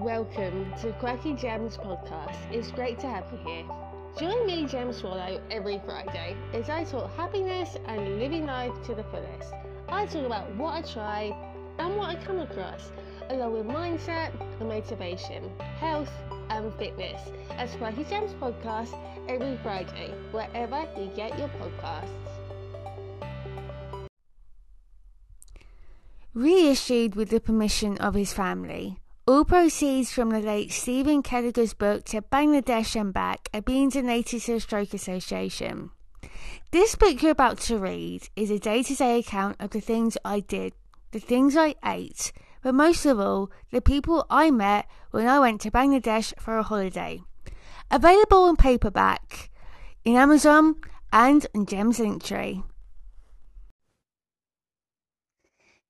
welcome to Quirky Gems podcast. It's great to have you here. Join me, Gem Swallow, every Friday as I talk happiness and living life to the fullest. I talk about what I try and what I come across, along with mindset and motivation, health and fitness, as Quirky Gems podcast every Friday, wherever you get your podcasts. Reissued with the permission of his family. All proceeds from the late Stephen Kelliger's book to Bangladesh and back are being donated to the Stroke Association. This book you're about to read is a day to day account of the things I did, the things I ate, but most of all, the people I met when I went to Bangladesh for a holiday. Available in paperback in Amazon and on Gems Linktree.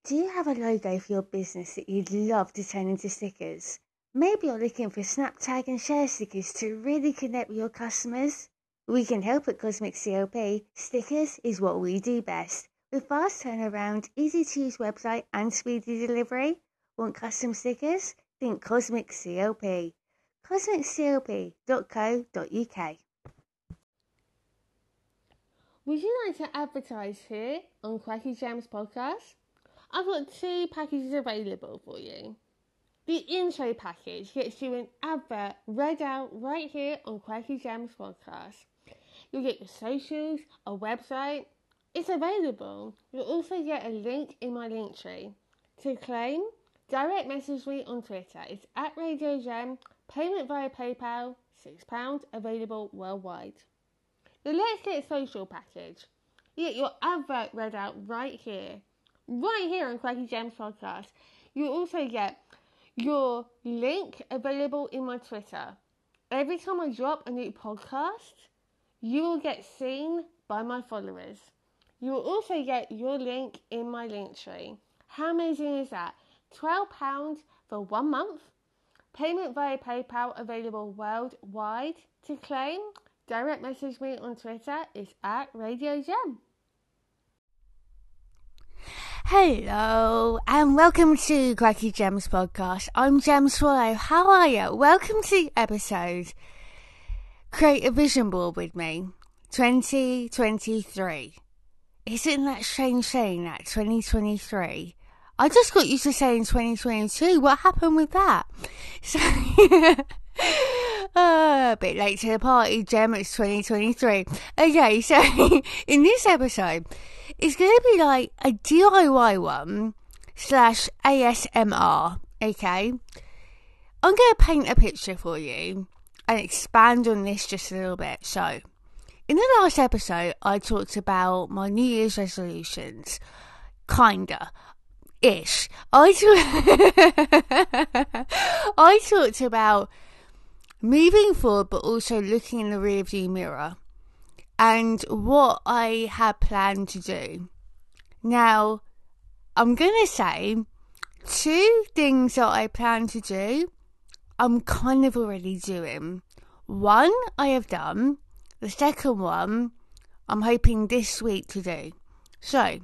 Do you have a logo for your business that you'd love to turn into stickers? Maybe you're looking for snap tag and share stickers to really connect with your customers? We can help at Cosmic CLP. Stickers is what we do best. With fast turnaround, easy to use website and speedy delivery. Want custom stickers? Think Cosmic CLP. CosmicCLP.co.uk. Would you like to advertise here on Quirky Gems podcast? I've got two packages available for you. The intro package gets you an advert read out right here on Quirky Gems podcast. You'll get your socials, a website. It's available. You'll also get a link in my link tree. To claim, direct message me on Twitter. It's at Radio Gem. Payment via PayPal, £6, available worldwide. The Let's Get Social package. You get your advert read out right here right here on Quirky Gems podcast. You also get your link available in my Twitter. Every time I drop a new podcast, you will get seen by my followers. You will also get your link in my link tree. How amazing is that? £12 for one month. Payment via PayPal available worldwide. To claim, direct message me on Twitter. It's at Radio Gem. Hello, and welcome to Quirky Gems podcast. I'm Gem Swallow. How are you? Welcome to the episode. Create a vision board with me. 2023. Isn't that strange saying that? 2023. I just got used to saying 2022. What happened with that? So, uh, a bit late to the party, Gem. It's 2023. Okay, so in this episode, it's going to be like a DIY one slash ASMR. Okay, I'm going to paint a picture for you and expand on this just a little bit. So, in the last episode, I talked about my New Year's resolutions. Kinda. Ish. I, talk- I talked about moving forward, but also looking in the rearview mirror and what I had planned to do. Now, I'm going to say two things that I plan to do, I'm kind of already doing. One, I have done. The second one, I'm hoping this week to do. So,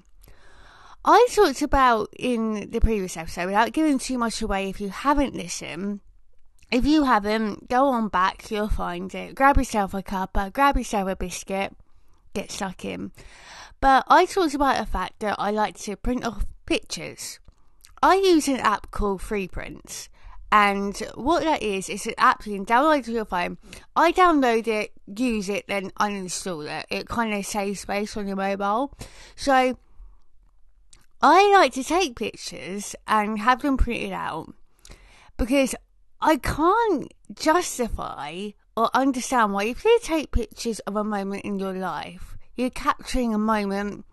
I talked about in the previous episode, without giving too much away if you haven't listened, if you haven't, go on back, you'll find it. Grab yourself a cuppa, grab yourself a biscuit, get stuck in. But I talked about the fact that I like to print off pictures. I use an app called Freeprints. And what that is, is an app you can download to your phone. I download it, use it, then uninstall it. It kind of saves space on your mobile. So I like to take pictures and have them printed out because I can't justify or understand why if you take pictures of a moment in your life, you're capturing a moment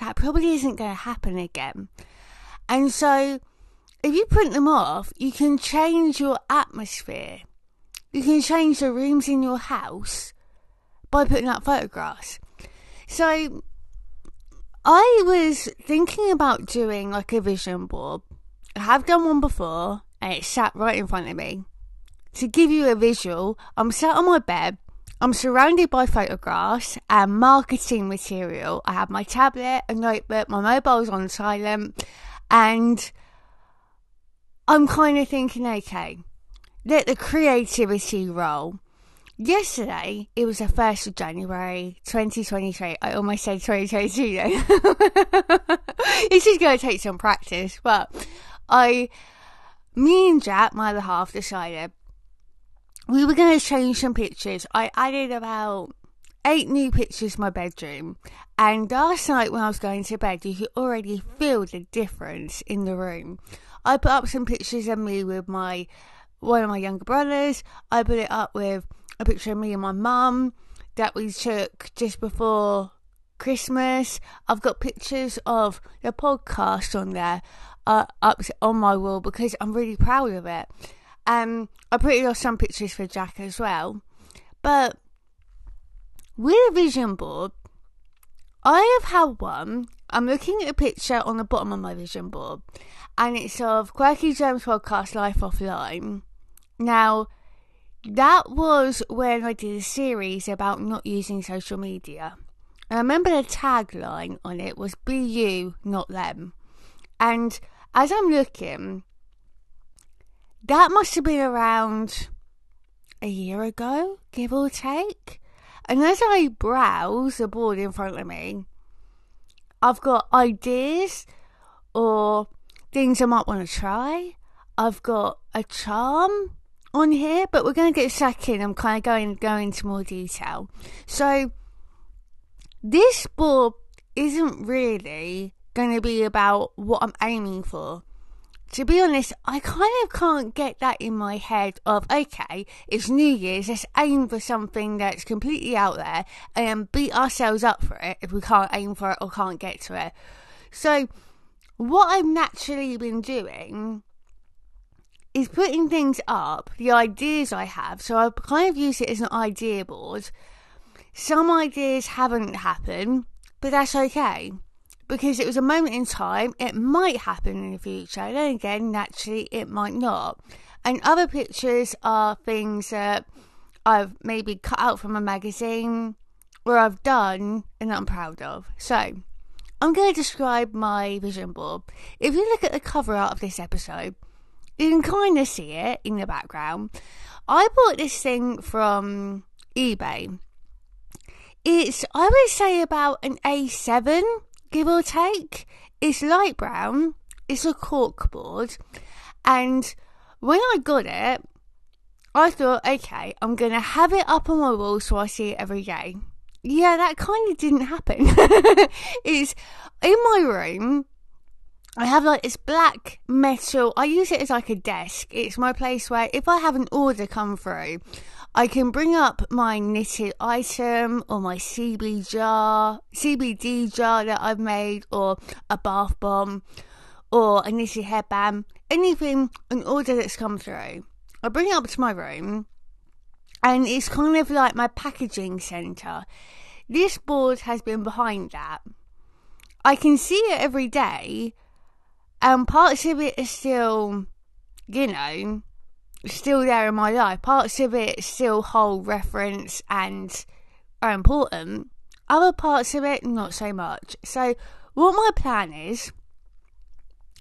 that probably isn't going to happen again. And so, if you print them off, you can change your atmosphere. You can change the rooms in your house by putting up photographs. So, I was thinking about doing like a vision board. I have done one before, and it sat right in front of me. To give you a visual, I'm sat on my bed, I'm surrounded by photographs and marketing material. I have my tablet, a notebook, my mobile's on silent, and I'm kind of thinking, okay, let the creativity roll. Yesterday, it was the 1st of January 2023. I almost said 2022 then. this is going to take some practice, but I, me and Jack, my other half, decided we were going to change some pictures. I added about eight new pictures to my bedroom. And last night when I was going to bed, you could already feel the difference in the room. I put up some pictures of me with my one of my younger brothers. I put it up with a picture of me and my mum that we took just before Christmas. I've got pictures of the podcast on there uh, up on my wall because I'm really proud of it. Um, I put up some pictures for Jack as well. But with a vision board, I have had one. I'm looking at a picture on the bottom of my vision board, and it's of Quirky Gems Podcast Life Offline. Now, that was when I did a series about not using social media. I remember the tagline on it was Be You, Not Them. And as I'm looking, that must have been around a year ago, give or take. And as I browse the board in front of me, I've got ideas or things I might want to try. I've got a charm on here, but we're going to get stuck in. I'm kind of going go into more detail. So this board isn't really going to be about what I'm aiming for to be honest, I kind of can't get that in my head of, okay, it's New Year's, let's aim for something that's completely out there and beat ourselves up for it if we can't aim for it or can't get to it. So, what I've naturally been doing is putting things up, the ideas I have. So, I kind of use it as an idea board. Some ideas haven't happened, but that's okay because it was a moment in time. It might happen in the future. Then again, naturally, it might not. And other pictures are things that I've maybe cut out from a magazine or I've done and that I'm proud of. So, I'm going to describe my vision board. If you look at the cover art of this episode, you can kind of see it in the background. I bought this thing from eBay. It's, I would say, about an A7 give or take. It's light brown, it's a cork board, and when I got it, I thought, okay, I'm going to have it up on my wall so I see it every day. Yeah, that kind of didn't happen. it's in my room. I have like this black metal. I use it as like a desk. It's my place where if I have an order come through, I can bring up my knitted item or my CB jar, CBD jar that I've made, or a bath bomb, or a knitted headband, anything, an order that's come through. I bring it up to my room, and it's kind of like my packaging centre. This board has been behind that. I can see it every day, and parts of it are still, you know, still there in my life. Parts of it still hold reference and are important. Other parts of it, not so much. So, what my plan is,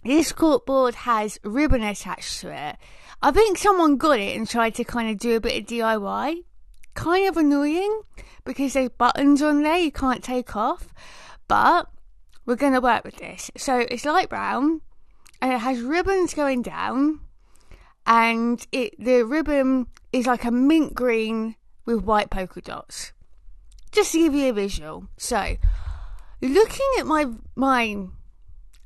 this corkboard has ribbon attached to it. I think someone got it and tried to kind of do a bit of DIY. Kind of annoying because there's buttons on there you can't take off. But we're going to work with this. So it's light brown and it has ribbons going down and it the ribbon is like a mint green with white polka dots. Just to give you a visual. So, looking at my my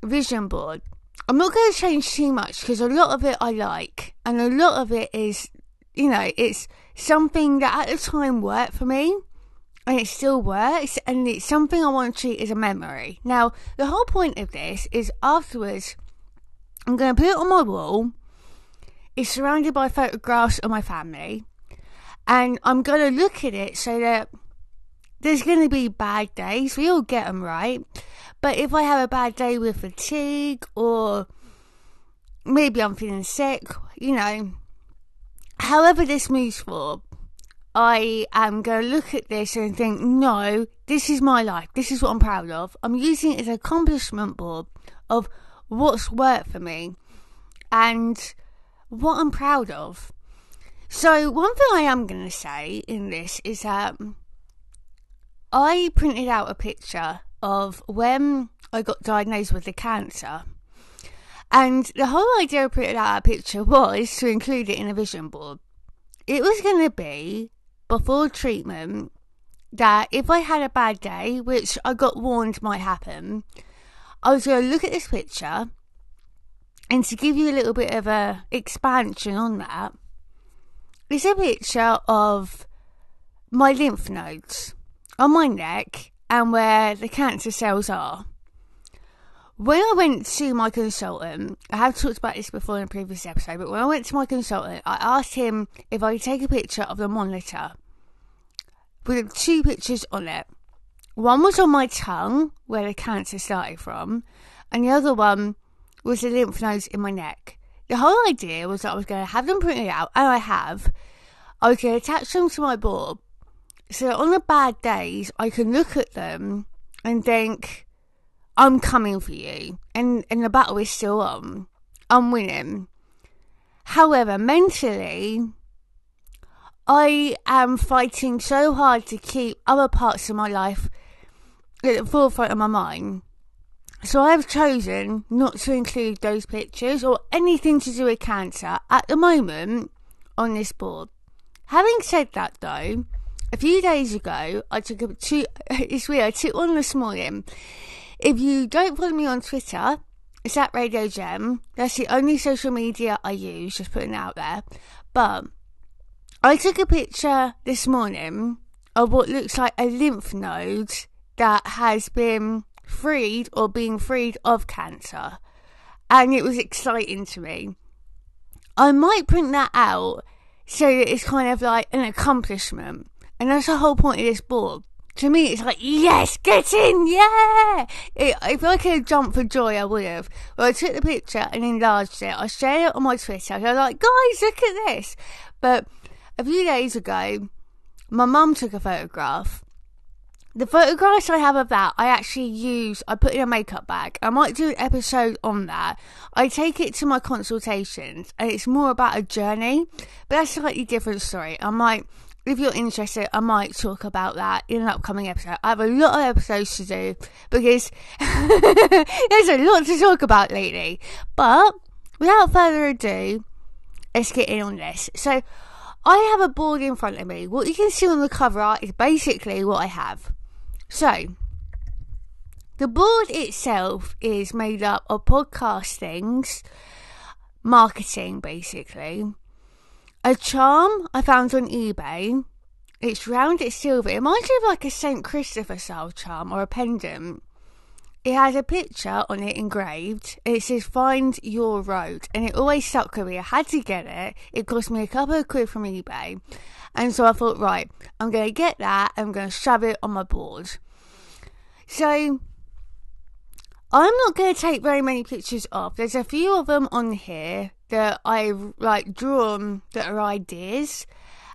vision board, I'm not going to change too much because a lot of it I like, and a lot of it is, you know, it's something that at the time worked for me, and it still works, and it's something I want to treat as a memory. Now, the whole point of this is afterwards, I'm going to put it on my wall is surrounded by photographs of my family, and I'm going to look at it so that there's going to be bad days. We all get them, right? But if I have a bad day with fatigue or maybe I'm feeling sick, you know, however this moves forward, I am going to look at this and think, no, this is my life. This is what I'm proud of. I'm using it as an accomplishment board of what's worked for me. And what I'm proud of. So, one thing I am going to say in this is that I printed out a picture of when I got diagnosed with the cancer. And the whole idea of printing out a picture was to include it in a vision board. It was going to be before treatment that if I had a bad day, which I got warned might happen, I was going to look at this picture and to give you a little bit of a expansion on that, it's a picture of my lymph nodes on my neck and where the cancer cells are. When I went to my consultant, I have talked about this before in a previous episode, but when I went to my consultant, I asked him if I could take a picture of the monitor with two pictures on it. One was on my tongue, where the cancer started from, and the other one was the lymph nodes in my neck. The whole idea was that I was going to have them printed out, and I have. I was going to attach them to my board, so on the bad days, I can look at them and think, I'm coming for you. And, and the battle is still on. I'm winning. However, mentally, I am fighting so hard to keep other parts of my life at the forefront of my mind. So I have chosen not to include those pictures or anything to do with cancer at the moment on this board. Having said that though, a few days ago I took a two it's weird, I took one this morning if you don't follow me on Twitter, it's at Radio Gem. That's the only social media I use, just putting it out there. But I took a picture this morning of what looks like a lymph node that has been freed or being freed of cancer. And it was exciting to me. I might print that out so that it's kind of like an accomplishment. And that's the whole point of this board to me, it's like, yes, get in, yeah! It, if I could jump for joy, I would have. Well, I took the picture and enlarged it. I shared it on my Twitter. I was like, guys, look at this. But a few days ago, my mum took a photograph. The photographs I have of that, I actually use, I put in a makeup bag. I might do an episode on that. I take it to my consultations and it's more about a journey, but that's a slightly different story. I might if you're interested, I might talk about that in an upcoming episode. I have a lot of episodes to do because there's a lot to talk about lately. But without further ado, let's get in on this. So, I have a board in front of me. What you can see on the cover art is basically what I have. So, the board itself is made up of podcast things, marketing basically, a charm I found on eBay. It's round, it's silver. It reminds me of like a St. Christopher style charm or a pendant. It has a picture on it engraved. It says "Find Your Road," and it always stuck with me. I had to get it. It cost me a couple of quid from eBay, and so I thought, right, I'm going to get that. I'm going to shove it on my board. So I'm not going to take very many pictures off. There's a few of them on here that I've like drawn that are ideas.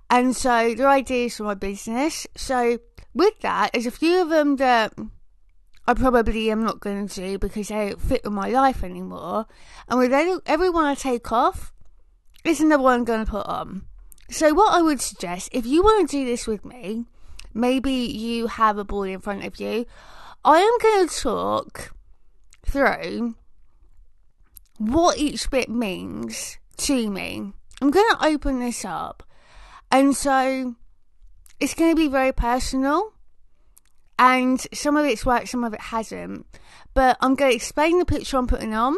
And so they're ideas for my business. So with that, there's a few of them that I probably am not going to do because they don't fit with my life anymore. And with every one I take off, there's another one I'm going to put on. So what I would suggest, if you want to do this with me, maybe you have a board in front of you. I am going to talk through what each bit means to me. I'm going to open this up. And so it's going to be very personal. And some of it's worked, some of it hasn't. But I'm going to explain the picture I'm putting on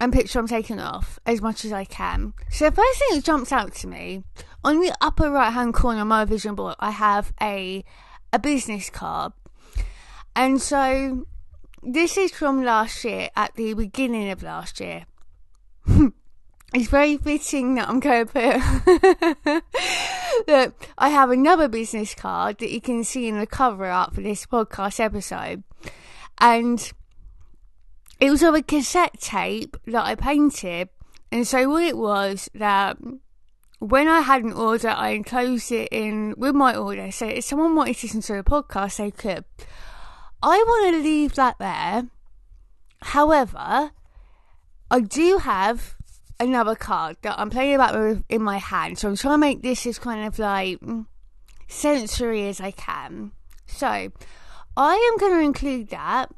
and picture I'm taking off as much as I can. So the first thing that jumps out to me, on the upper right hand corner of my vision board, I have a a business card. And so this is from last year, at the beginning of last year. it's very fitting that I'm going to put that I have another business card that you can see in the cover art for this podcast episode. And it was of a cassette tape that I painted. And so what it was that when I had an order, I enclosed it in with my order. So if someone wanted to listen to the podcast, they could. I want to leave that there. However, I do have another card that I'm playing about with in my hand. So I'm trying to make this as kind of like sensory as I can. So I am going to include that.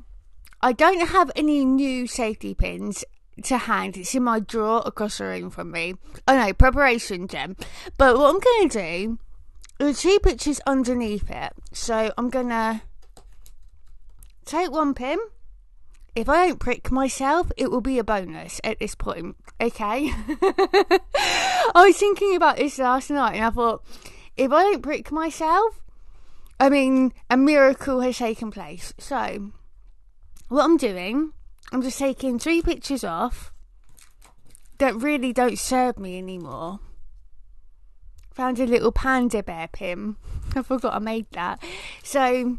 I don't have any new safety pins to hand. It's in my drawer across the room from me. Oh no, preparation gem. But what I'm going to do, there's two pictures underneath it. So I'm going to take one pin. If I don't prick myself, it will be a bonus at this point. Okay? I was thinking about this last night and I thought, if I don't prick myself, I mean, a miracle has taken place. So, what I'm doing, I'm just taking three pictures off that really don't serve me anymore. Found a little panda bear pin. I forgot I made that. So,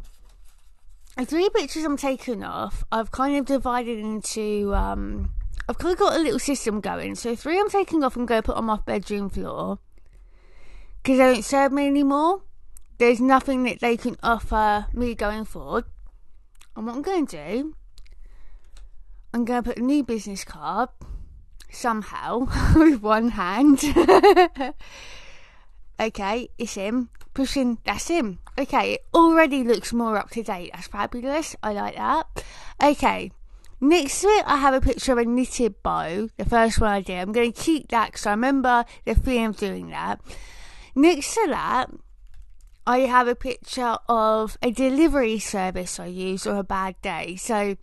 the three pictures I'm taking off, I've kind of divided into. Um, I've kind of got a little system going. So, three I'm taking off and to put on my bedroom floor because they don't serve me anymore. There's nothing that they can offer me going forward. And what I'm going to do, I'm going to put a new business card somehow with one hand. okay, it's him. Pushing, that's him. Okay, it already looks more up to date. That's fabulous. I like that. Okay, next to it, I have a picture of a knitted bow. The first one I did. I'm going to keep that because I remember the feeling of doing that. Next to that, I have a picture of a delivery service I use on a bad day. So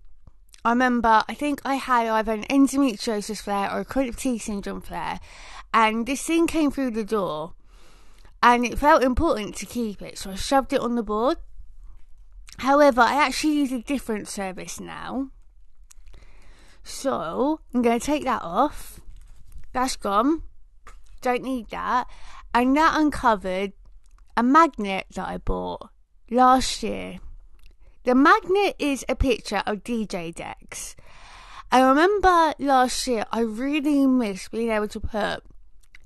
I remember, I think I had either an endometriosis flare or a chronic T syndrome flare, and this thing came through the door, and it felt important to keep it, so I shoved it on the board. However, I actually use a different service now. So I'm going to take that off. That's gone. Don't need that. And that uncovered a magnet that I bought last year. The magnet is a picture of DJ decks. I remember last year I really missed being able to put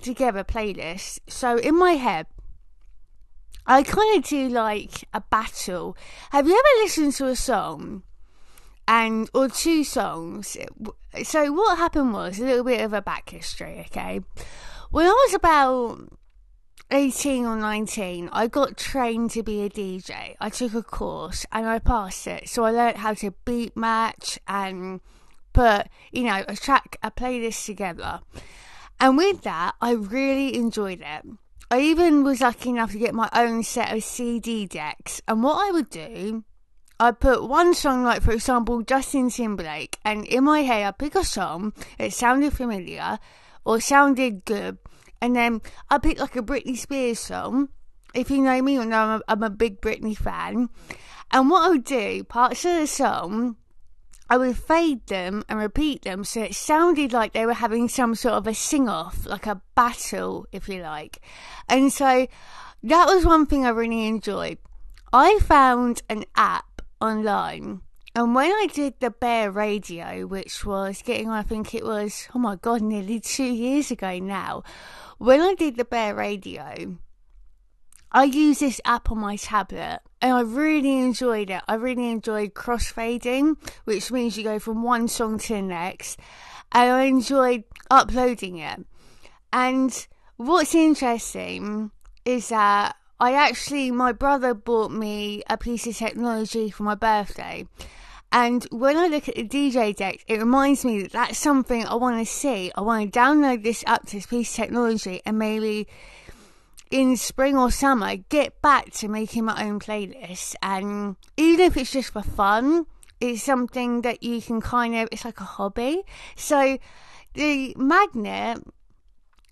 together playlists. So in my head, I kind of do like a battle. Have you ever listened to a song and or two songs? So what happened was a little bit of a back history. Okay, when I was about 18 or 19, I got trained to be a DJ. I took a course and I passed it. So I learned how to beat match and put, you know, a track, a playlist together. And with that, I really enjoyed it. I even was lucky enough to get my own set of CD decks. And what I would do, I'd put one song, like for example, Justin Timberlake, and in my head, I'd pick a song that sounded familiar or sounded good and then I picked like a Britney Spears song. If you know me, you know I'm a, I'm a big Britney fan. And what I would do, parts of the song, I would fade them and repeat them so it sounded like they were having some sort of a sing off, like a battle, if you like. And so that was one thing I really enjoyed. I found an app online. And when I did the Bear Radio, which was getting I think it was, oh my God, nearly two years ago now, when I did the Bear Radio, I used this app on my tablet and I really enjoyed it. I really enjoyed crossfading, which means you go from one song to the next, and I enjoyed uploading it. And what's interesting is that I actually, my brother bought me a piece of technology for my birthday. And when I look at the DJ deck, it reminds me that that's something I want to see. I want to download this up to this piece of technology and maybe in spring or summer get back to making my own playlist. And even if it's just for fun, it's something that you can kind of, it's like a hobby. So the magnet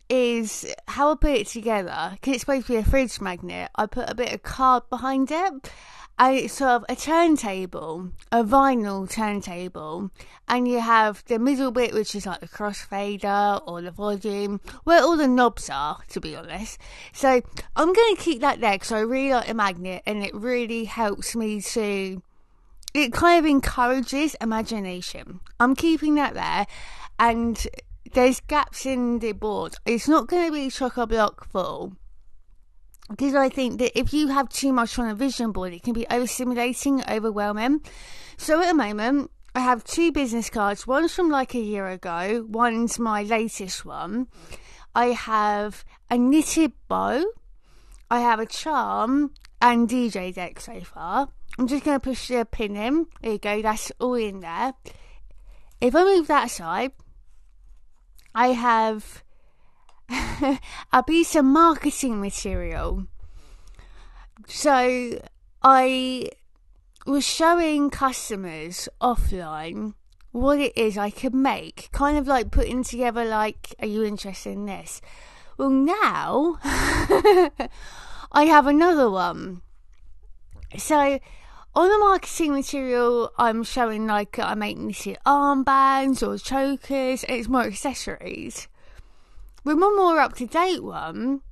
is how I put it together because it's supposed to be a fridge magnet. I put a bit of card behind it it's sort of a turntable, a vinyl turntable, and you have the middle bit, which is like the crossfader or the volume, where all the knobs are, to be honest. So I'm going to keep that there because I really like the magnet, and it really helps me to. It kind of encourages imagination. I'm keeping that there, and there's gaps in the board. It's not going to be chock a block full because I think that if you have too much on a vision board, it can be overstimulating, overwhelming. So at the moment, I have two business cards. One's from like a year ago, one's my latest one. I have a knitted bow, I have a charm, and DJ deck so far. I'm just going to push the pin in. There you go, that's all in there. If I move that aside, I have a piece of marketing material. So I was showing customers offline what it is I could make, kind of like putting together, like, are you interested in this? Well, now I have another one. So, on the marketing material, I'm showing like I'm make knitted armbands or chokers, it's more accessories. With my more up to date one,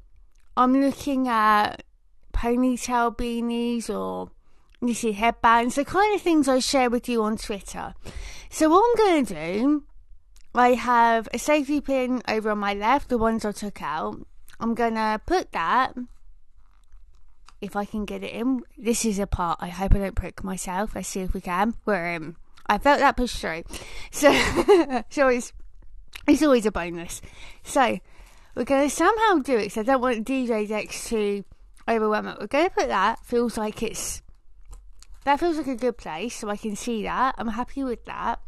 I'm looking at ponytail beanies or knitted headbands, the kind of things I share with you on Twitter. So what I'm going to do, I have a safety pin over on my left, the ones I took out. I'm going to put that, if I can get it in. This is a part I hope I don't prick myself. Let's see if we can. We're in. I felt that push through. So, so it's, it's always a bonus. So, we're going to somehow do it because I don't want DJ decks to overwhelm it. We're going to put that. Feels like it's that feels like a good place, so I can see that. I'm happy with that.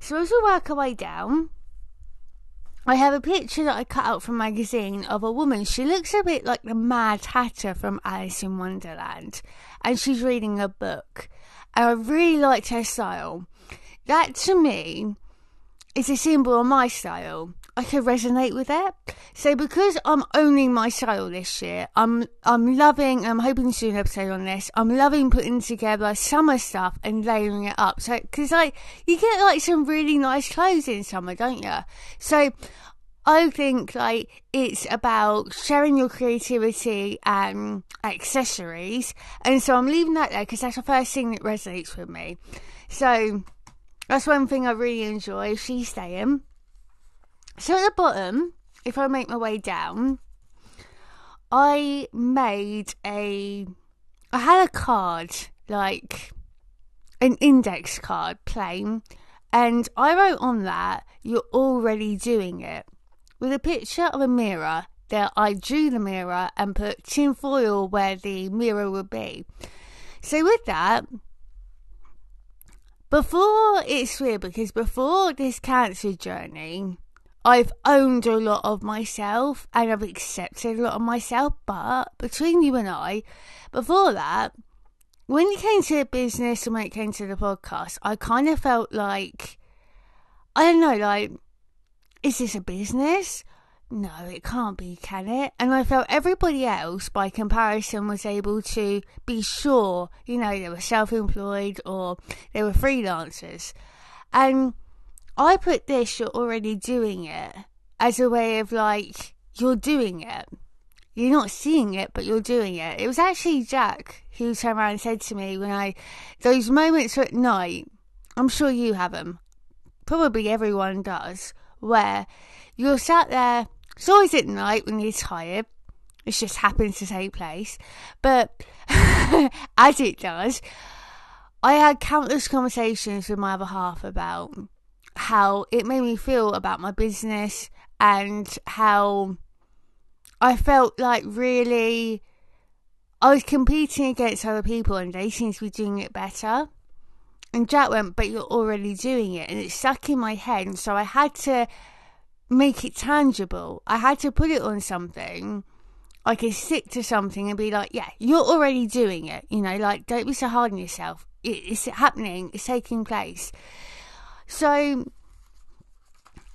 So as we work our way down, I have a picture that I cut out from a magazine of a woman. She looks a bit like the Mad Hatter from Alice in Wonderland, and she's reading a book. And I really liked her style. That to me is a symbol of my style. I can resonate with it. So because I'm owning my style this year, I'm I'm loving. I'm hoping to do an episode on this. I'm loving putting together summer stuff and layering it up. So because like you get like some really nice clothes in summer, don't you? So I think like it's about sharing your creativity and accessories, and so I'm leaving that there because that's the first thing that resonates with me. So that's one thing I really enjoy. She's staying. So at the bottom, if I make my way down, I made a. I had a card, like an index card, plain, and I wrote on that, You're already doing it, with a picture of a mirror. There, I drew the mirror and put tin foil where the mirror would be. So, with that, before it's weird because before this cancer journey, I've owned a lot of myself and I've accepted a lot of myself. But between you and I, before that, when it came to the business and when it came to the podcast, I kind of felt like, I don't know, like, is this a business? No, it can't be, can it? And I felt everybody else, by comparison, was able to be sure, you know, they were self employed or they were freelancers. And I put this, you're already doing it, as a way of like, you're doing it. You're not seeing it, but you're doing it. It was actually Jack who turned around and said to me when I, those moments at night, I'm sure you have them, probably everyone does, where you're sat there, it's always at night when you're tired, it just happens to take place, but as it does, I had countless conversations with my other half about how it made me feel about my business and how I felt like really I was competing against other people and they seemed to be doing it better. And Jack went, But you're already doing it. And it stuck in my head. And so I had to make it tangible. I had to put it on something. I could stick to something and be like, Yeah, you're already doing it. You know, like, don't be so hard on yourself. It's happening, it's taking place. So,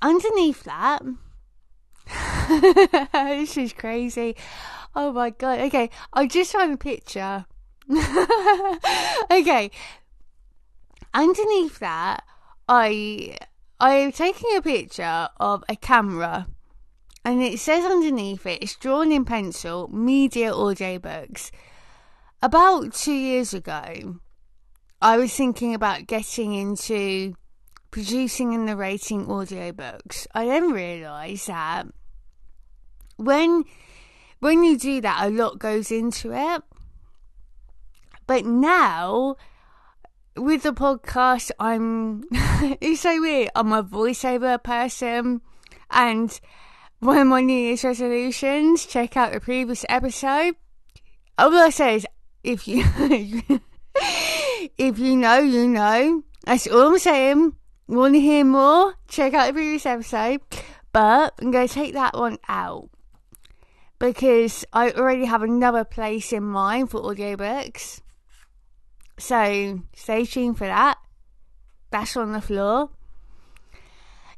underneath that, this is crazy. Oh my god. Okay, I'll just find a picture. okay. Underneath that, I I'm taking a picture of a camera and it says underneath it, it's drawn in pencil, media audio books. About two years ago, I was thinking about getting into producing and narrating audiobooks. I then realised that when when you do that, a lot goes into it. But now with the podcast, I'm it's so weird. I'm a voiceover person, and one of my New Year's resolutions. Check out the previous episode. All I say is, if you if you know, you know. That's all I'm saying. Want to hear more? Check out the previous episode. But I'm going to take that one out because I already have another place in mind for audiobooks. So stay tuned for that. That's on the floor.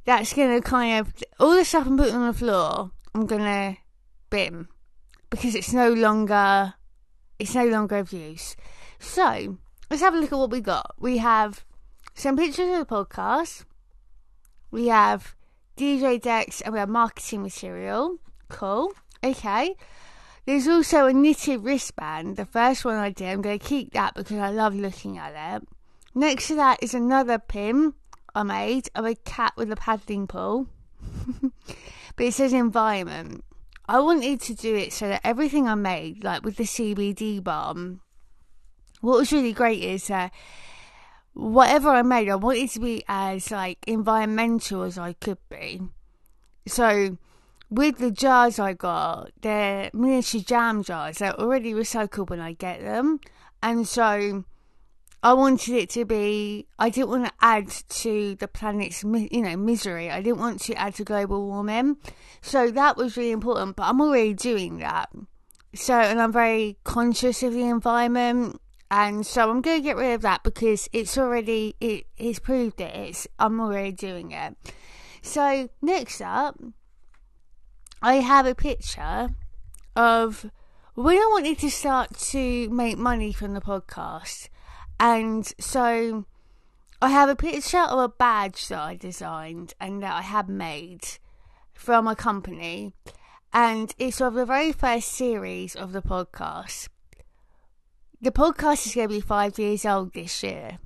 That's gonna kind of all the stuff I'm putting on the floor. I'm gonna bin because it's no longer it's no longer of use. So let's have a look at what we got. We have some pictures of the podcast. We have DJ decks and we have marketing material. Cool. Okay. There's also a knitted wristband. The first one I did, I'm going to keep that because I love looking at it. Next to that is another pin I made of a cat with a paddling pool. but it says environment. I wanted to do it so that everything I made, like with the CBD balm, what was really great is that whatever I made, I wanted to be as like environmental as I could be. So with the jars I got, they're miniature jam jars. They're already recycled when I get them. And so I wanted it to be, I didn't want to add to the planet's, you know, misery. I didn't want to add to global warming. So that was really important, but I'm already doing that. So, and I'm very conscious of the environment. And so I'm going to get rid of that because it's already, it, it's proved it. It's, I'm already doing it. So next up, I have a picture of when I wanted to start to make money from the podcast. And so I have a picture of a badge that I designed and that I had made from a company. And it's of the very first series of the podcast. The podcast is going to be five years old this year.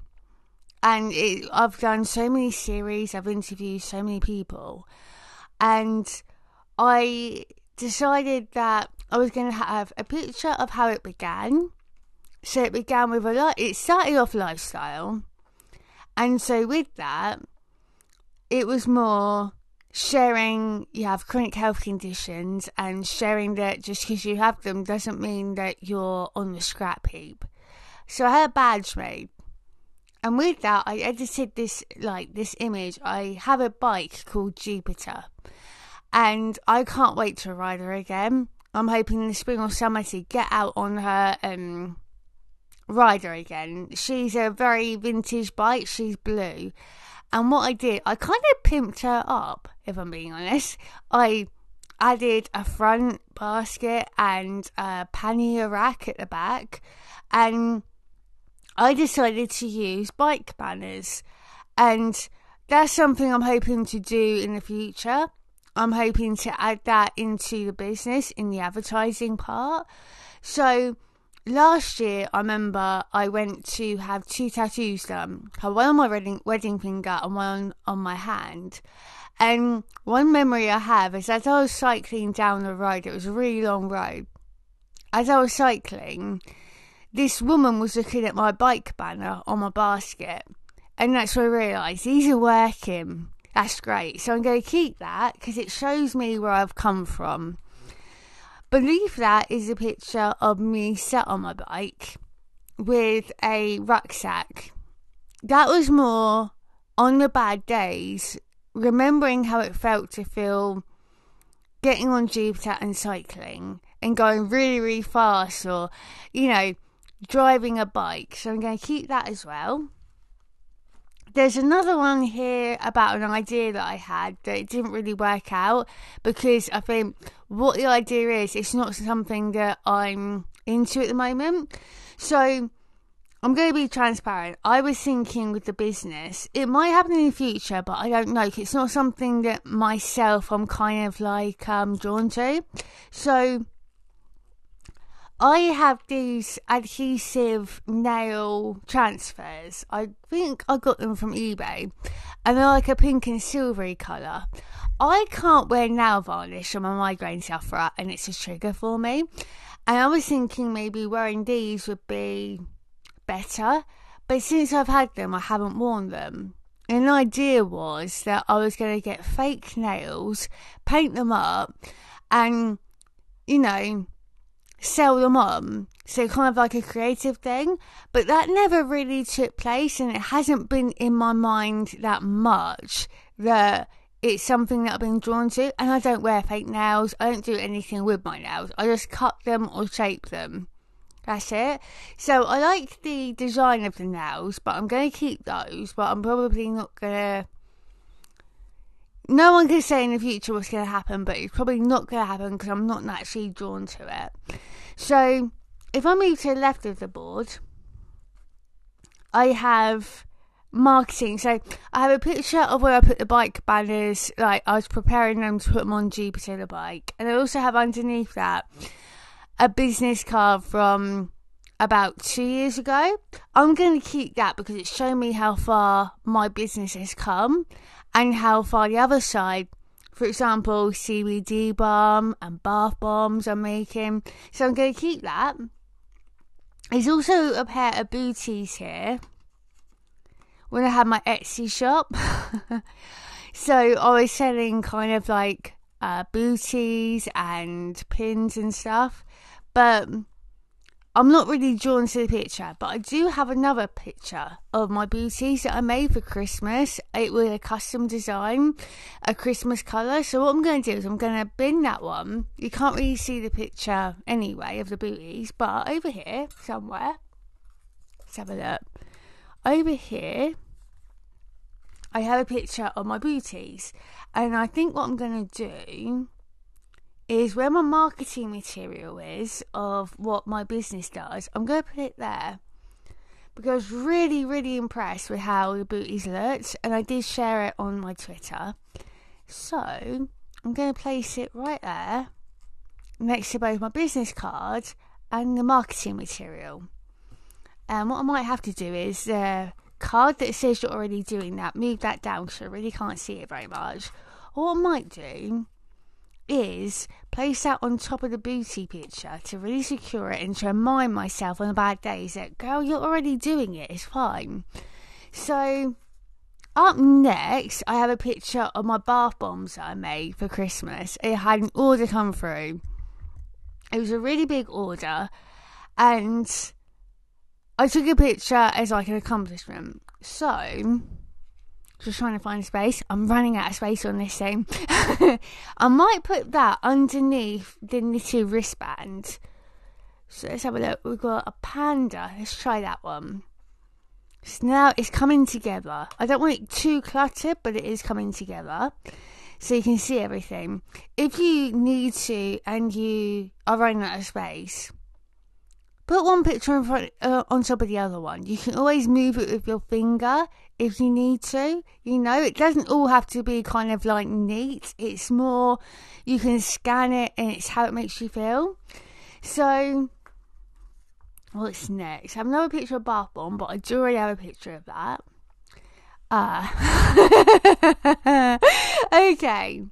And it, I've done so many series, I've interviewed so many people. And I decided that I was going to have a picture of how it began. So it began with a lot, it started off lifestyle. And so with that, it was more sharing you have chronic health conditions and sharing that just because you have them doesn't mean that you're on the scrap heap. So I had a badge made. And with that, I edited this like this image. I have a bike called Jupiter and I can't wait to ride her again. I'm hoping in the spring or summer to get out on her um, rider again. She's a very vintage bike. She's blue, and what I did, I kind of pimped her up. If I'm being honest, I added a front basket and a pannier rack at the back, and I decided to use bike banners, and that's something I'm hoping to do in the future. I'm hoping to add that into the business in the advertising part. So last year, I remember I went to have two tattoos done. One on my wedding wedding finger and one on my hand. And one memory I have is as I was cycling down the road, it was a really long road. As I was cycling, this woman was looking at my bike banner on my basket. And that's when I realised these are working. That's great. So I'm going to keep that because it shows me where I've come from. Beneath that is a picture of me sat on my bike with a rucksack. That was more on the bad days, remembering how it felt to feel getting on Jupiter and cycling and going really, really fast or, you know, driving a bike. So I'm going to keep that as well. There's another one here about an idea that I had that it didn't really work out because I think what the idea is, it's not something that I'm into at the moment. So I'm going to be transparent. I was thinking with the business, it might happen in the future, but I don't know. It's not something that myself I'm kind of like um, drawn to. So I have these adhesive nail transfers. I think I got them from eBay, and they're like a pink and silvery colour. I can't wear nail varnish. I'm a migraine sufferer, and it's a trigger for me. And I was thinking maybe wearing these would be better, But since I've had them, I haven't worn them. And idea was that I was going to get fake nails, paint them up, and, you know, sell them on. So kind of like a creative thing. But that never really took place and it hasn't been in my mind that much that it's something that I've been drawn to. And I don't wear fake nails. I don't do anything with my nails. I just cut them or shape them. That's it. So I like the design of the nails, but I'm going to keep those. But I'm probably not going to. No one can say in the future what's going to happen, but it's probably not going to happen because I'm not naturally drawn to it. So if I move to the left of the board, I have marketing. So I have a picture of where I put the bike banners, like I was preparing them to put them on Jupiter the bike. And I also have underneath that a business card from about two years ago. I'm going to keep that because it's shown me how far my business has come and how far the other side, for example, CBD balm and bath bombs I'm making. So I'm going to keep that. There's also a pair of booties here when I had my Etsy shop. so I was selling kind of like uh, booties and pins and stuff. But I'm not really drawn to the picture, but I do have another picture of my booties that I made for Christmas. It was a custom design, a Christmas colour. So what I'm going to do is I'm going to bin that one. You can't really see the picture anyway of the booties, but over here somewhere, let's have a look. Over here, I have a picture of my booties, and I think what I'm going to do is where my marketing material is of what my business does. I'm going to put it there because I was really, really impressed with how the booties looked, and I did share it on my Twitter. So I'm going to place it right there next to both my business card and the marketing material. And what I might have to do is the card that says you're already doing that, move that down because I really can't see it very much. Or what I might do is place that on top of the booty picture to really secure it and to remind myself on the bad days that, girl, you're already doing it, it's fine. So, up next, I have a picture of my bath bombs that I made for Christmas. It had an order come through. It was a really big order, and I took a picture as like an accomplishment. So, just trying to find space. I'm running out of space on this thing. I might put that underneath the knitted wristband. So let's have a look. We've got a panda. Let's try that one. So now it's coming together. I don't want it too cluttered, but it is coming together. So you can see everything. If you need to and you are running out of space, put one picture in front uh, on top of the other one. You can always move it with your finger if you need to. You know, it doesn't all have to be kind of like neat. It's more you can scan it and it's how it makes you feel. So, what's next? I have another picture of bath bomb, but I do already have a picture of that. Uh, okay.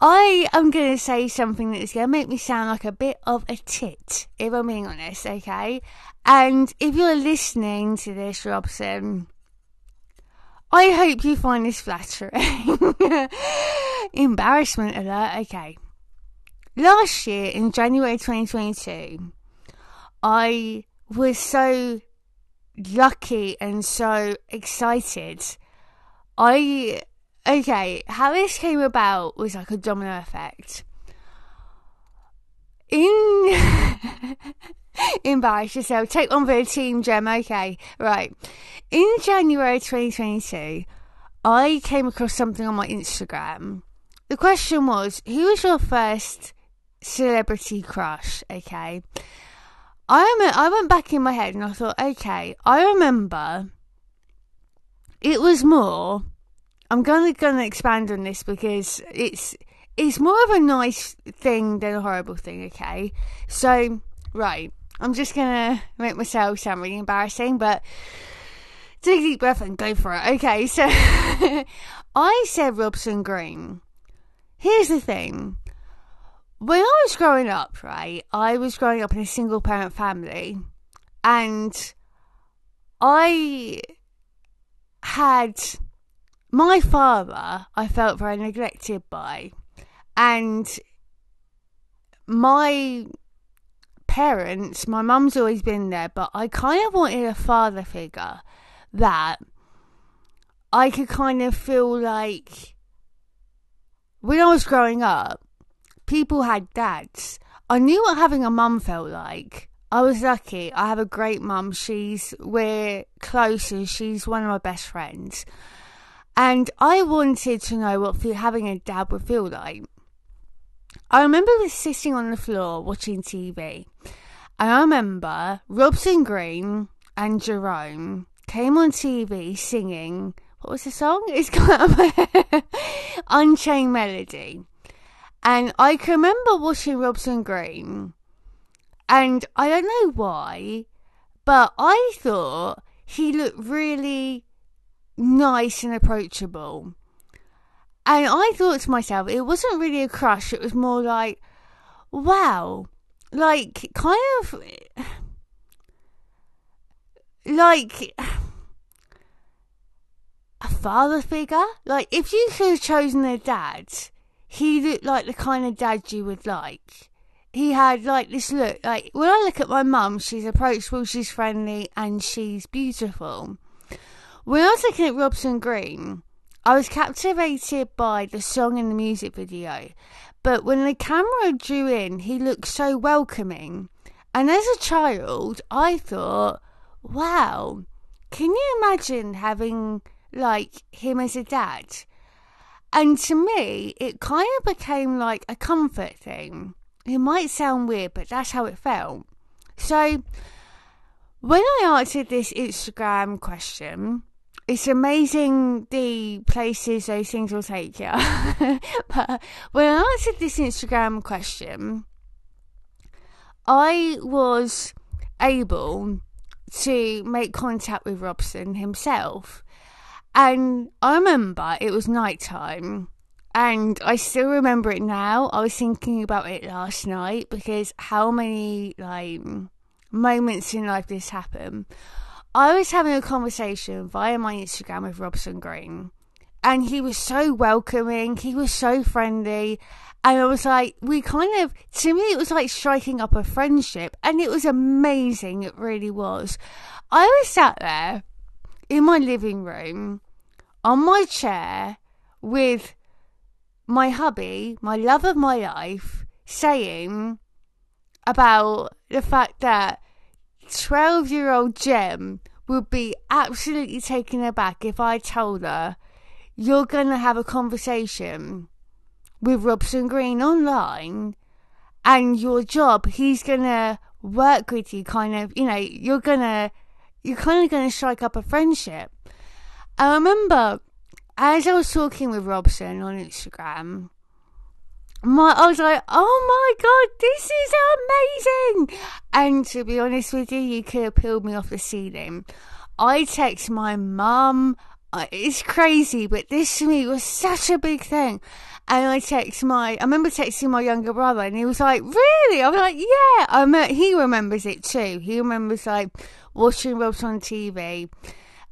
I am going to say something that is going to make me sound like a bit of a tit, if I'm being honest, okay? And if you're listening to this, Robson, I hope you find this flattering. Embarrassment alert, okay. Last year, in January 2022, I was so lucky and so excited. I okay, how this came about was like a domino effect. In embarrass yourself, take one for the team, Gem. Okay, right. In January 2022, I came across something on my Instagram. The question was, who was your first celebrity crush? Okay. I I went back in my head and I thought, okay, I remember it was more I'm gonna gonna expand on this because it's it's more of a nice thing than a horrible thing. Okay, so right, I'm just gonna make myself sound really embarrassing, but take a deep breath and go for it. Okay, so I said Robson Green. Here's the thing. When I was growing up, right, I was growing up in a single parent family, and I had my father, I felt very neglected by, and my parents, my mum's always been there, but I kind of wanted a father figure that I could kind of feel like when I was growing up, people had dads. I knew what having a mum felt like. I was lucky. I have a great mum. She's we're close and she's one of my best friends. And I wanted to know what having a dad would feel like. I remember sitting on the floor watching TV. And I remember Robson Green and Jerome came on TV singing what was the song? It's got Unchained Melody. And I can remember watching Robson Green, and I don't know why, but I thought he looked really nice and approachable. And I thought to myself, it wasn't really a crush, it was more like, wow, like, kind of, like, a father figure. Like, if you could have chosen a dad, he looked like the kind of dad you would like. He had like this look. Like when I look at my mum, she's approachable, she's friendly, and she's beautiful. When I was looking at Robson Green, I was captivated by the song and the music video. But when the camera drew in, he looked so welcoming. And as a child, I thought, wow, can you imagine having like him as a dad. And to me, it kind of became like a comfort thing. It might sound weird, but that's how it felt. So, when I answered this Instagram question, it's amazing the places those things will take you. but when I answered this Instagram question, I was able to make contact with Robson himself. And I remember it was night time. And I still remember it now. I was thinking about it last night because how many like moments in life this happened. I was having a conversation via my Instagram with Robson Green, and he was so welcoming. He was so friendly, and I was like, we kind of, to me, it was like striking up a friendship, and it was amazing. It really was. I was sat there in my living room on my chair with my hubby, my love of my life, saying about the fact that 12 year old Jem would be absolutely taken aback if I told her you're going to have a conversation with Robson Green online and your job, he's going to work with you, kind of, you know, you're going to, you're kind of going to strike up a friendship. I remember as I was talking with Robson on Instagram, my I was like, oh my god, this is amazing! And to be honest with you, you could have peeled me off the ceiling. I text my mum. It's crazy, but this to me was such a big thing. And I text my, I remember texting my younger brother, and he was like, "Really?" I'm like, "Yeah." I met, he remembers it too. He remembers like watching Robson on TV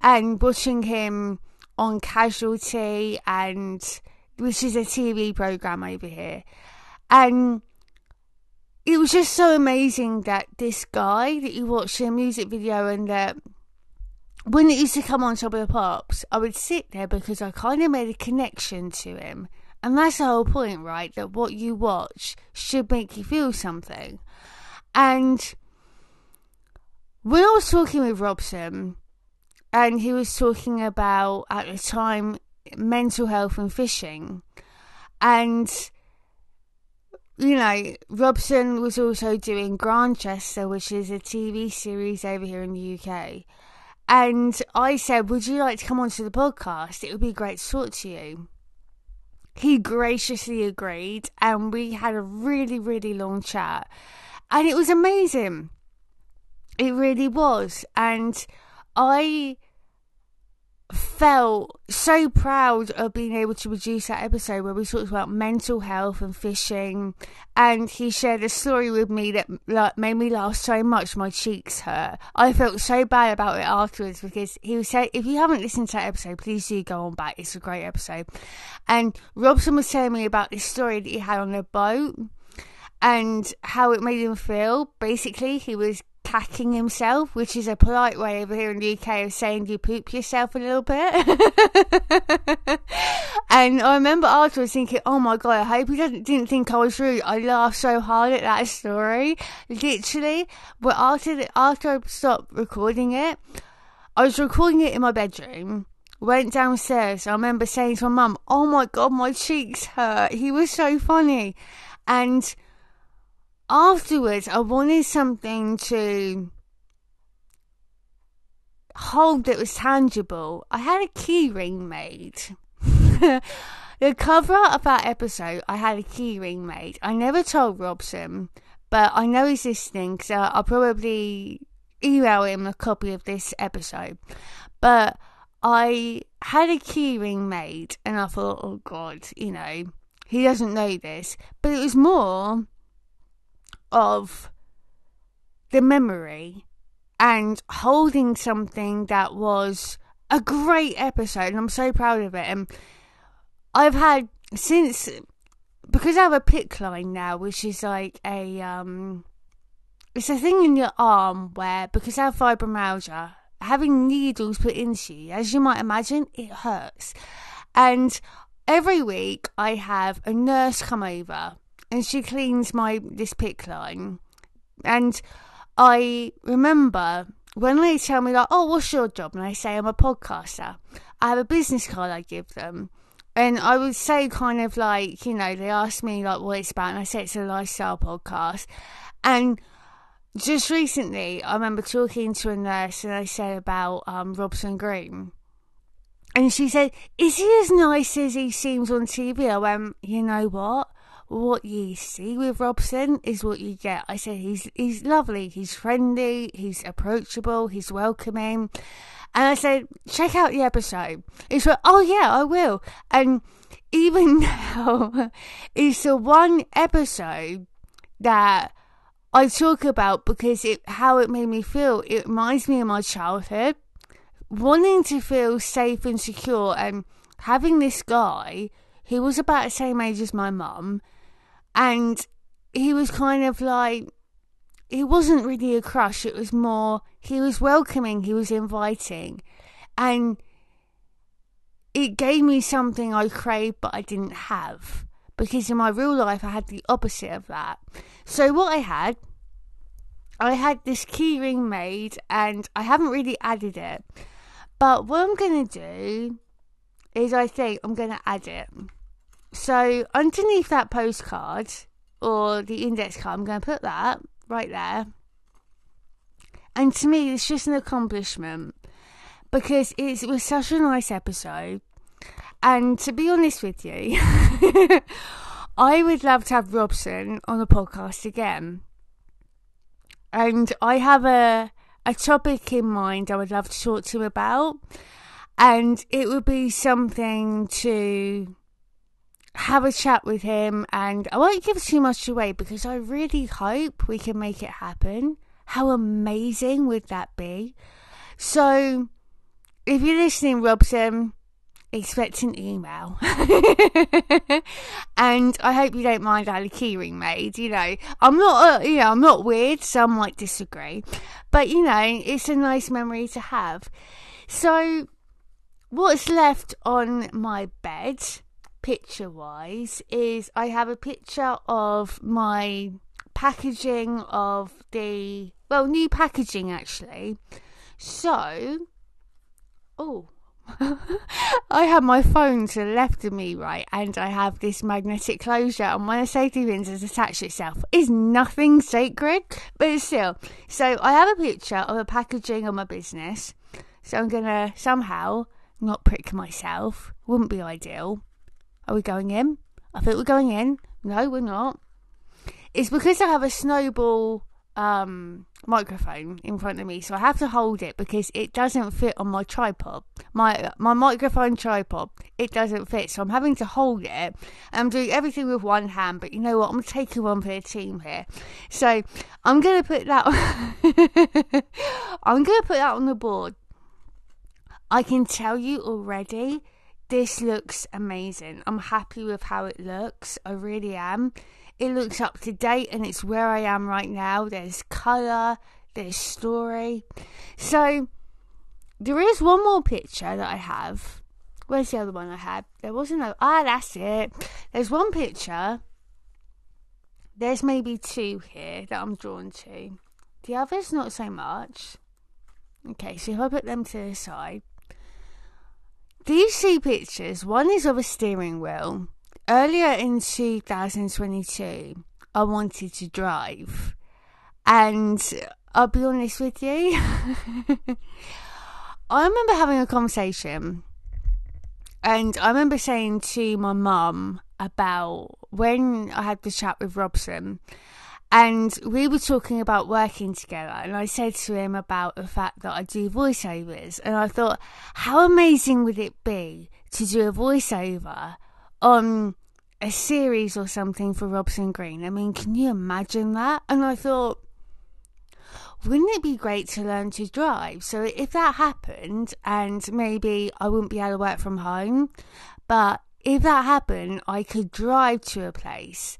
and watching him on Casualty and which is a TV program over here. And it was just so amazing that this guy that you watch a music video and that when it used to come on Top of the Pops, I would sit there because I kind of made a connection to him. And that's the whole point, right? That what you watch should make you feel something. And when I was talking with Robson, and he was talking about at the time mental health and fishing. And you know robson was also doing grantchester which is a tv series over here in the uk and i said would you like to come onto the podcast? It would be great to talk to you. He graciously agreed and we had a really really long chat. And it was amazing. It really was. And i felt so proud of being able to produce that episode where we talked about mental health and fishing. And he shared a story with me that like, made me laugh so much my cheeks hurt. I felt so bad about it afterwards because he was saying if you haven't listened to that episode please do go on back. It's a great episode. And robson was telling me about this story that he had on a boat and how it made him feel. Basically he was packing himself, which is a polite way over here in the UK of saying you poop yourself a little bit. and I remember afterwards thinking, oh my god, I hope he didn't, didn't think I was rude. I laughed so hard at that story. Literally, but after, the, after I stopped recording it, I was recording it in my bedroom went downstairs. I remember saying to my mum, Oh my god, my cheeks hurt. He was so funny. And afterwards, I wanted something to hold that was tangible. I had a keyring made. the cover of that episode, I had a keyring made. I never told Robson, but I know he's listening, so I'll probably email him a copy of this episode. But I had a keyring made, and I thought, oh God, you know, he doesn't know this. But it was more of the memory and holding something that was a great episode and I'm so proud of it. And I've had since because I have a PICC line now which is like a um it's a thing in your arm where because I have fibromyalgia having needles put into you as you might imagine it hurts. And every week I have a nurse come over and she cleans my this PICC line. And I remember when they tell me like, "Oh, what's your job?" and I say I'm a podcaster, I have a business card I give them, and I would say kind of like, you know, they ask me like what it's about, and I say it's a lifestyle podcast, and just recently I remember talking to a nurse and I said about um, Robson Green. And she said, Is he as nice as he seems on TV? I went, You know what? What you see with Robson is what you get. I said he's he's lovely, he's friendly, he's approachable, he's welcoming. And I said, check out the episode. He said, oh yeah, I will. And even now, it's the one episode that I talk about because it how it made me feel. It reminds me of my childhood, wanting to feel safe and secure, and having this guy who was about the same age as my mum and he was kind of like he wasn't really a crush it was more he was welcoming he was inviting. And it gave me something i craved but i didn't have. Because in my real life i had the opposite of that. So what i had i had this keyring made and i haven't really added it. But what i'm going to do is i think i'm going to add it so underneath that postcard or the index card, I'm going to put that right there. And to me, it's just an accomplishment because it was such a nice episode. And to be honest with you, I would love to have Robson on the podcast again. And I have a a topic in mind I would love to talk to him about. And it would be something to have a chat with him and I won't give too much away because I really hope we can make it happen. How amazing would that be? So, if you're listening, Robson, expect an email. and I hope you don't mind had a keyring made. You know, I'm not, uh, you know, I'm not weird. Some might disagree, but you know, it's a nice memory to have. So, what's left on my bed picture wise is I have a picture of my packaging of the well new packaging actually. So oh I have my phone to the left of me, right, and I have this magnetic closure, and when a safety pin has attached itself, is nothing sacred, but still. So I have a picture of a packaging of my business, so I'm gonna somehow not prick myself. Wouldn't be ideal. Are we going in? I think we're going in. No, we're not. It's because I have a snowball um, microphone in front of me, so I have to hold it because it doesn't fit on my tripod. My my microphone tripod, it doesn't fit, so I'm having to hold it. I'm doing everything with one hand, but you know what? I'm taking one for the team here, so I'm gonna put that. I'm gonna put that on the board. I can tell you already. This looks amazing. I'm happy with how it looks. I really am. It looks up to date and it's where I am right now. There's colour, there's story. So, there is one more picture that I have. Where's the other one I had? There wasn't a. Ah, that's it. There's one picture. There's maybe two here that I'm drawn to. The others, not so much. Okay, so if I put them to the side. These two pictures, one is of a steering wheel earlier in 2022, I wanted to drive. And I'll be honest with you, I remember having a conversation. And I remember saying to my mum about when I had the chat with Robson, and we were talking about working together. And I said to him about the fact that I do voiceovers. And I thought, how amazing would it be to do a voiceover on a series or something for Robson Green. I mean, can you imagine that? And I thought, wouldn't it be great to learn to drive? So if that happened, and maybe I wouldn't be able to work from home, but if that happened, I could drive to a place.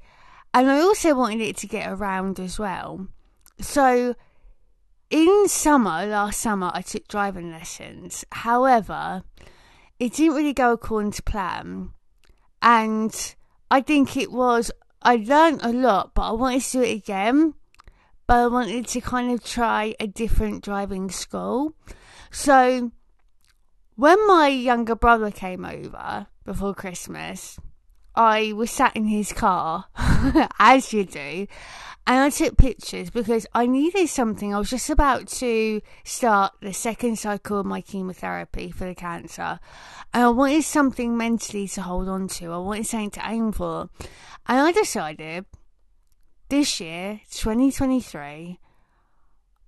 And I also wanted it to get around as well. So in summer, last summer, I took driving lessons. However, it didn't really go according to plan and I think it was I learned a lot, but I wanted to do it again. But I wanted to kind of try a different driving school. So when my younger brother came over before Christmas, I was sat in his car, as you do, and I took pictures because I needed something. I was just about to start the second cycle of my chemotherapy for the cancer, and I wanted something mentally to hold on to. I wanted something to aim for, and I decided this year, 2023,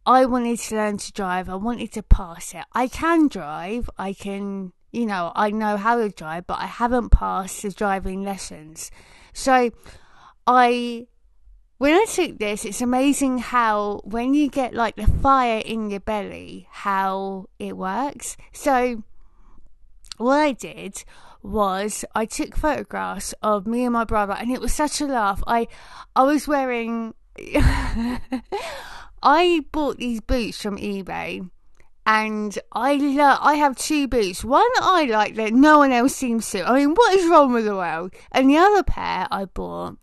I wanted to learn to drive. I wanted to pass it. I can drive. I can, you know, I know how to drive, but I haven't passed the driving lessons. So I when I took this, it's amazing how when you get like the fire in your belly, how it works. So, what I did was I took photographs of me and my brother, and it was such a laugh. I I was wearing. I bought these boots from eBay, and I love. I have two boots. One I like that no one else seems to. I mean, what is wrong with the world? And the other pair I bought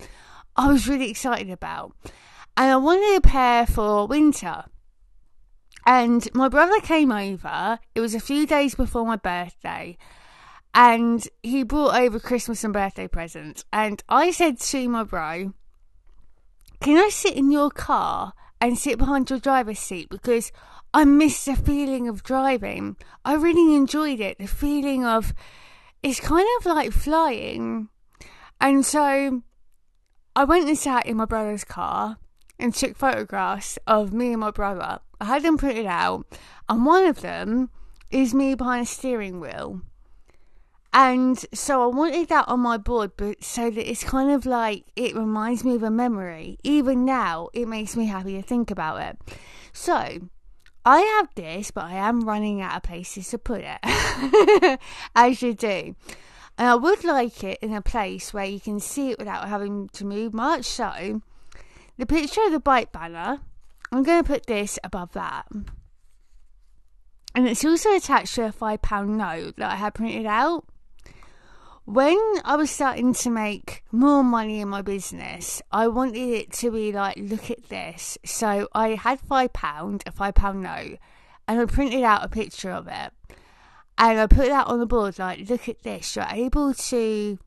I was really excited about. And I wanted a pair for winter. And my brother came over. It was a few days before my birthday. And he brought over Christmas and birthday presents. And I said to my bro, Can I sit in your car and sit behind your driver's seat? Because I miss the feeling of driving. I really enjoyed it. The feeling of it's kind of like flying. And so I went and sat in my brother's car and took photographs of me and my brother. I had them printed out, and one of them is me behind a steering wheel. And so I wanted that on my board, but so that it's kind of like it reminds me of a memory. Even now, it makes me happy to think about it. So I have this, but I am running out of places to put it, as you do. And I would like it in a place where you can see it without having to move much. So, the picture of the bike banner, I'm going to put this above that. And it's also attached to a £5 note that I had printed out. When I was starting to make more money in my business, I wanted it to be like, look at this. So I had £5, a £5 note, and I printed out a picture of it and I put that on the board like, look at this, you're able to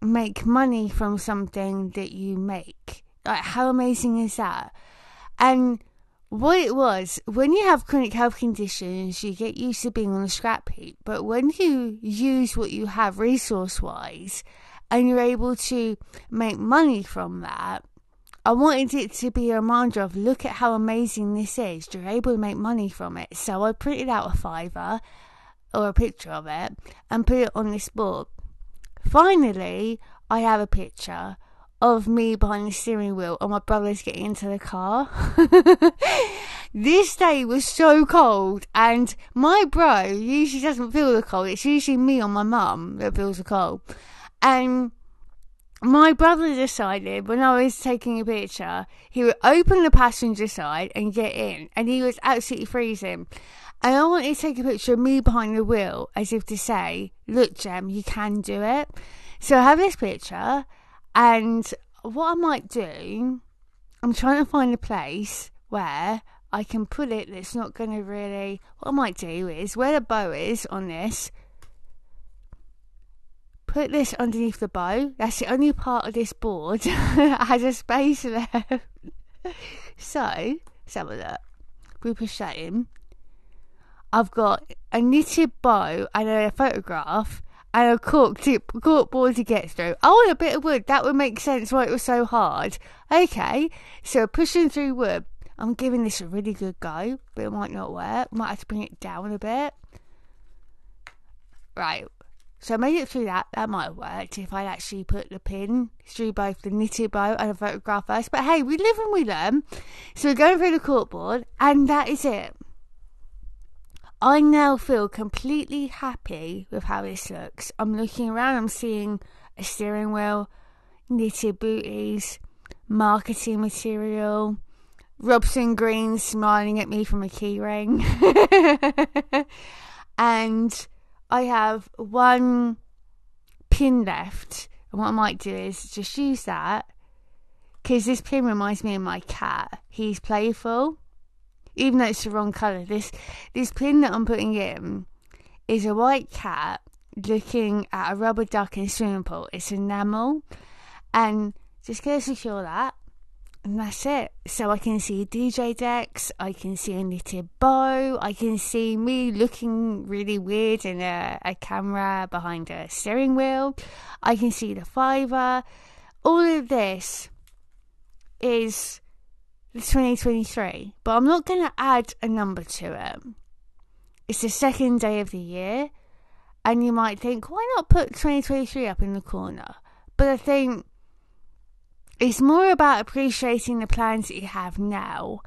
make money from something that you make. Like, how amazing is that? And what it was, when you have chronic health conditions, you get used to being on a scrap heap. But when you use what you have resource wise and you're able to make money from that, I wanted it to be a reminder of look at how amazing this is. You're able to make money from it. So I printed out a fiver or a picture of it and put it on this board. Finally, I have a picture of me behind the steering wheel and my brother's getting into the car. this day was so cold, and my bro usually doesn't feel the cold. It's usually me or my mum that feels the cold. And my brother decided when I was taking a picture, he would open the passenger side and get in, and he was absolutely freezing. And I wanted to take a picture of me behind the wheel as if to say, Look, Jem, you can do it. So I have this picture, and what I might do, I'm trying to find a place where I can put it that's not going to really. What I might do is where the bow is on this, put this underneath the bow. That's the only part of this board that has a space left. so, let's have a look. We push that in. I've got a knitted bow and a photograph and a cork, to, cork board to get through. Oh, a bit of wood. That would make sense why it was so hard. Okay, so pushing through wood. I'm giving this a really good go, but it might not work. Might have to bring it down a bit. Right, so I made it through that. That might have worked if I actually put the pin through both the knitted bow and a photograph first. But hey, we live and we learn. So we're going through the corkboard, and that is it. I now feel completely happy with how this looks. I'm looking around, I'm seeing a steering wheel, knitted booties, marketing material, Robson Green smiling at me from a keyring. and I have one pin left. And what I might do is just use that because this pin reminds me of my cat. He's playful, even though it's the wrong colour. This this pin that I'm putting in is a white cat looking at a rubber duck in a swimming pool. It's enamel, and just gonna secure that and that's it. So I can see DJ decks, I can see a knitted bow, I can see me looking really weird in a, a camera behind a steering wheel, I can see the fiver. All of this is 2023, but I'm not going to add a number to it. It's the second day of the year, and you might think, why not put 2023 up in the corner? But I think it's more about appreciating the plans that you have now.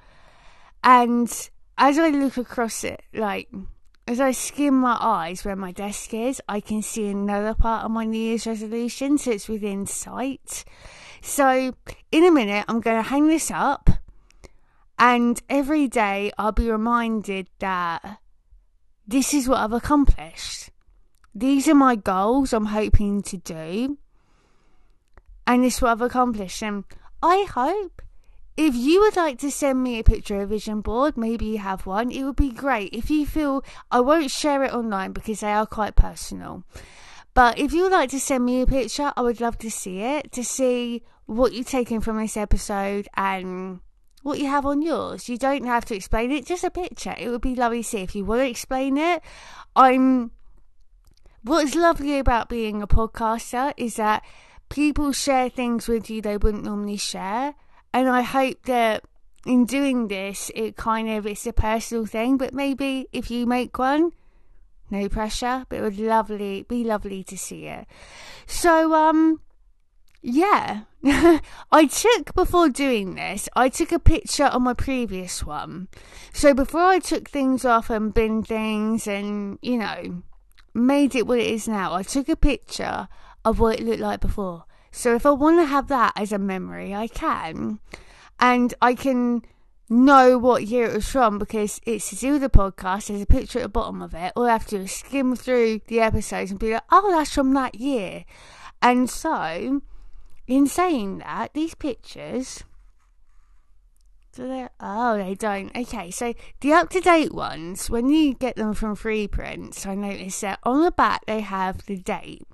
And as I look across it, like, as I skim my eyes where my desk is, I can see another part of my New Year's resolution, so it's within sight. So, in a minute, I'm going to hang this up, and every day I'll be reminded that this is what I've accomplished. These are my goals I'm hoping to do and this what I've accomplished. And I hope if you would like to send me a picture of a vision board, maybe you have one, it would be great. If you feel I won't share it online because they are quite personal. But if you would like to send me a picture, I would love to see it, to see what you've taken from this episode and what you have on yours. You don't have to explain it, just a picture. It would be lovely to see. If you want to explain it, I'm. What's lovely about being a podcaster is that people share things with you they wouldn't normally share. And I hope that in doing this, it kind of it's a personal thing. But maybe if you make one, no pressure. But it would lovely be lovely to see it. So um, yeah, I took before doing this. I took a picture on my previous one. So before I took things off and bin things and you know made it what it is now, I took a picture of what it looked like before. So if I want to have that as a memory, I can. And I can know what year it was from because it's to do with the podcast. There's a picture at the bottom of it. All I have to do is skim through the episodes and be like, oh, that's from that year. And so, in saying that, these pictures. Do they? Oh, they don't. Okay, so the up to date ones, when you get them from free prints, I noticed that on the back they have the date.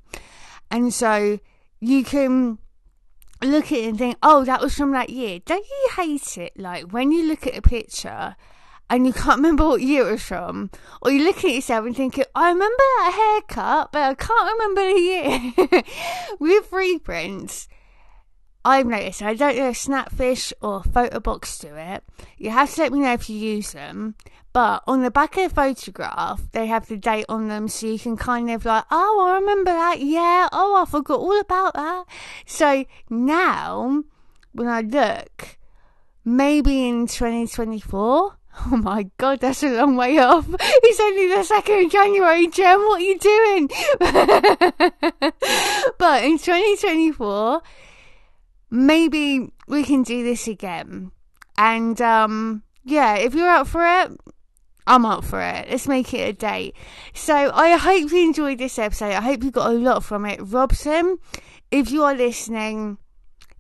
And so you can look at it and think, oh, that was from that year. Don't you hate it? Like when you look at a picture and you can't remember what year it was from, or you look at yourself and think, I remember that haircut, but I can't remember the year. With reprints, I've noticed, I don't know if Snapfish or Photobox do it. You have to let me know if you use them. But on the back of the photograph, they have the date on them, so you can kind of like, oh, I remember that. Yeah. Oh, I forgot all about that. So now, when I look, maybe in 2024. Oh my god, that's a long way off. It's only the 2nd of January, Jem. What are you doing? but in 2024, maybe we can do this again. And um, yeah, if you're up for it, I'm up for it. Let's make it a date. So I hope you enjoyed this episode. I hope you got a lot from it. Robson, if you are listening,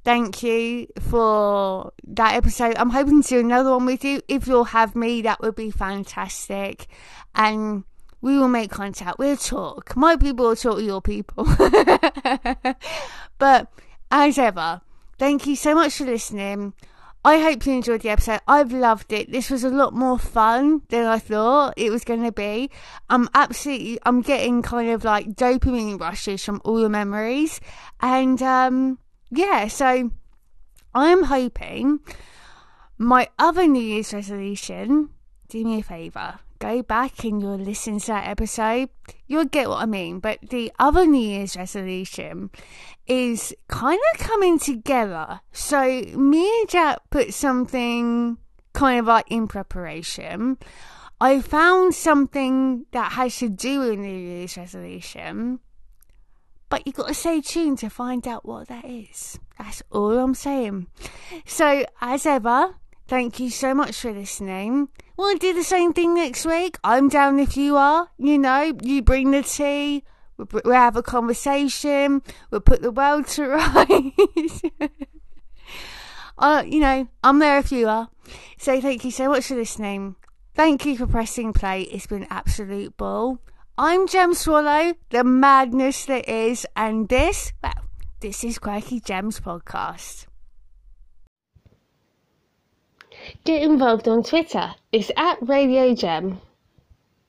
thank you for that episode. I'm hoping to do another one with you. If you'll have me, that would be fantastic. And we will make contact. We'll talk. My people will talk to your people. but as ever, thank you so much for listening. I hope you enjoyed the episode. I've loved it. This was a lot more fun than I thought it was going to be. I'm absolutely, I'm getting kind of like dopamine rushes from all the memories. And um, yeah, so I'm hoping my other New Year's resolution, do me a favour, go back and you'll listen to that episode, you'll get what I mean. But the other New Year's resolution is kind of coming together. So me and Jack put something kind of like in preparation. I found something that has to do with New Year's resolution. But you've got to stay tuned to find out what that is. That's all I'm saying. So, as ever, thank you so much for listening. We'll do the same thing next week. I'm down if you are. You know, you bring the tea. We'll, have a conversation. We'll put the world to rights. uh, you know, I'm there if you are. So thank you so much for listening. Thank you for pressing play. It's been absolute ball. I'm Gem Swallow, the madness that is, and this, well, this is Quirky Gems Podcast. Get involved on Twitter. It's at Radio Gem.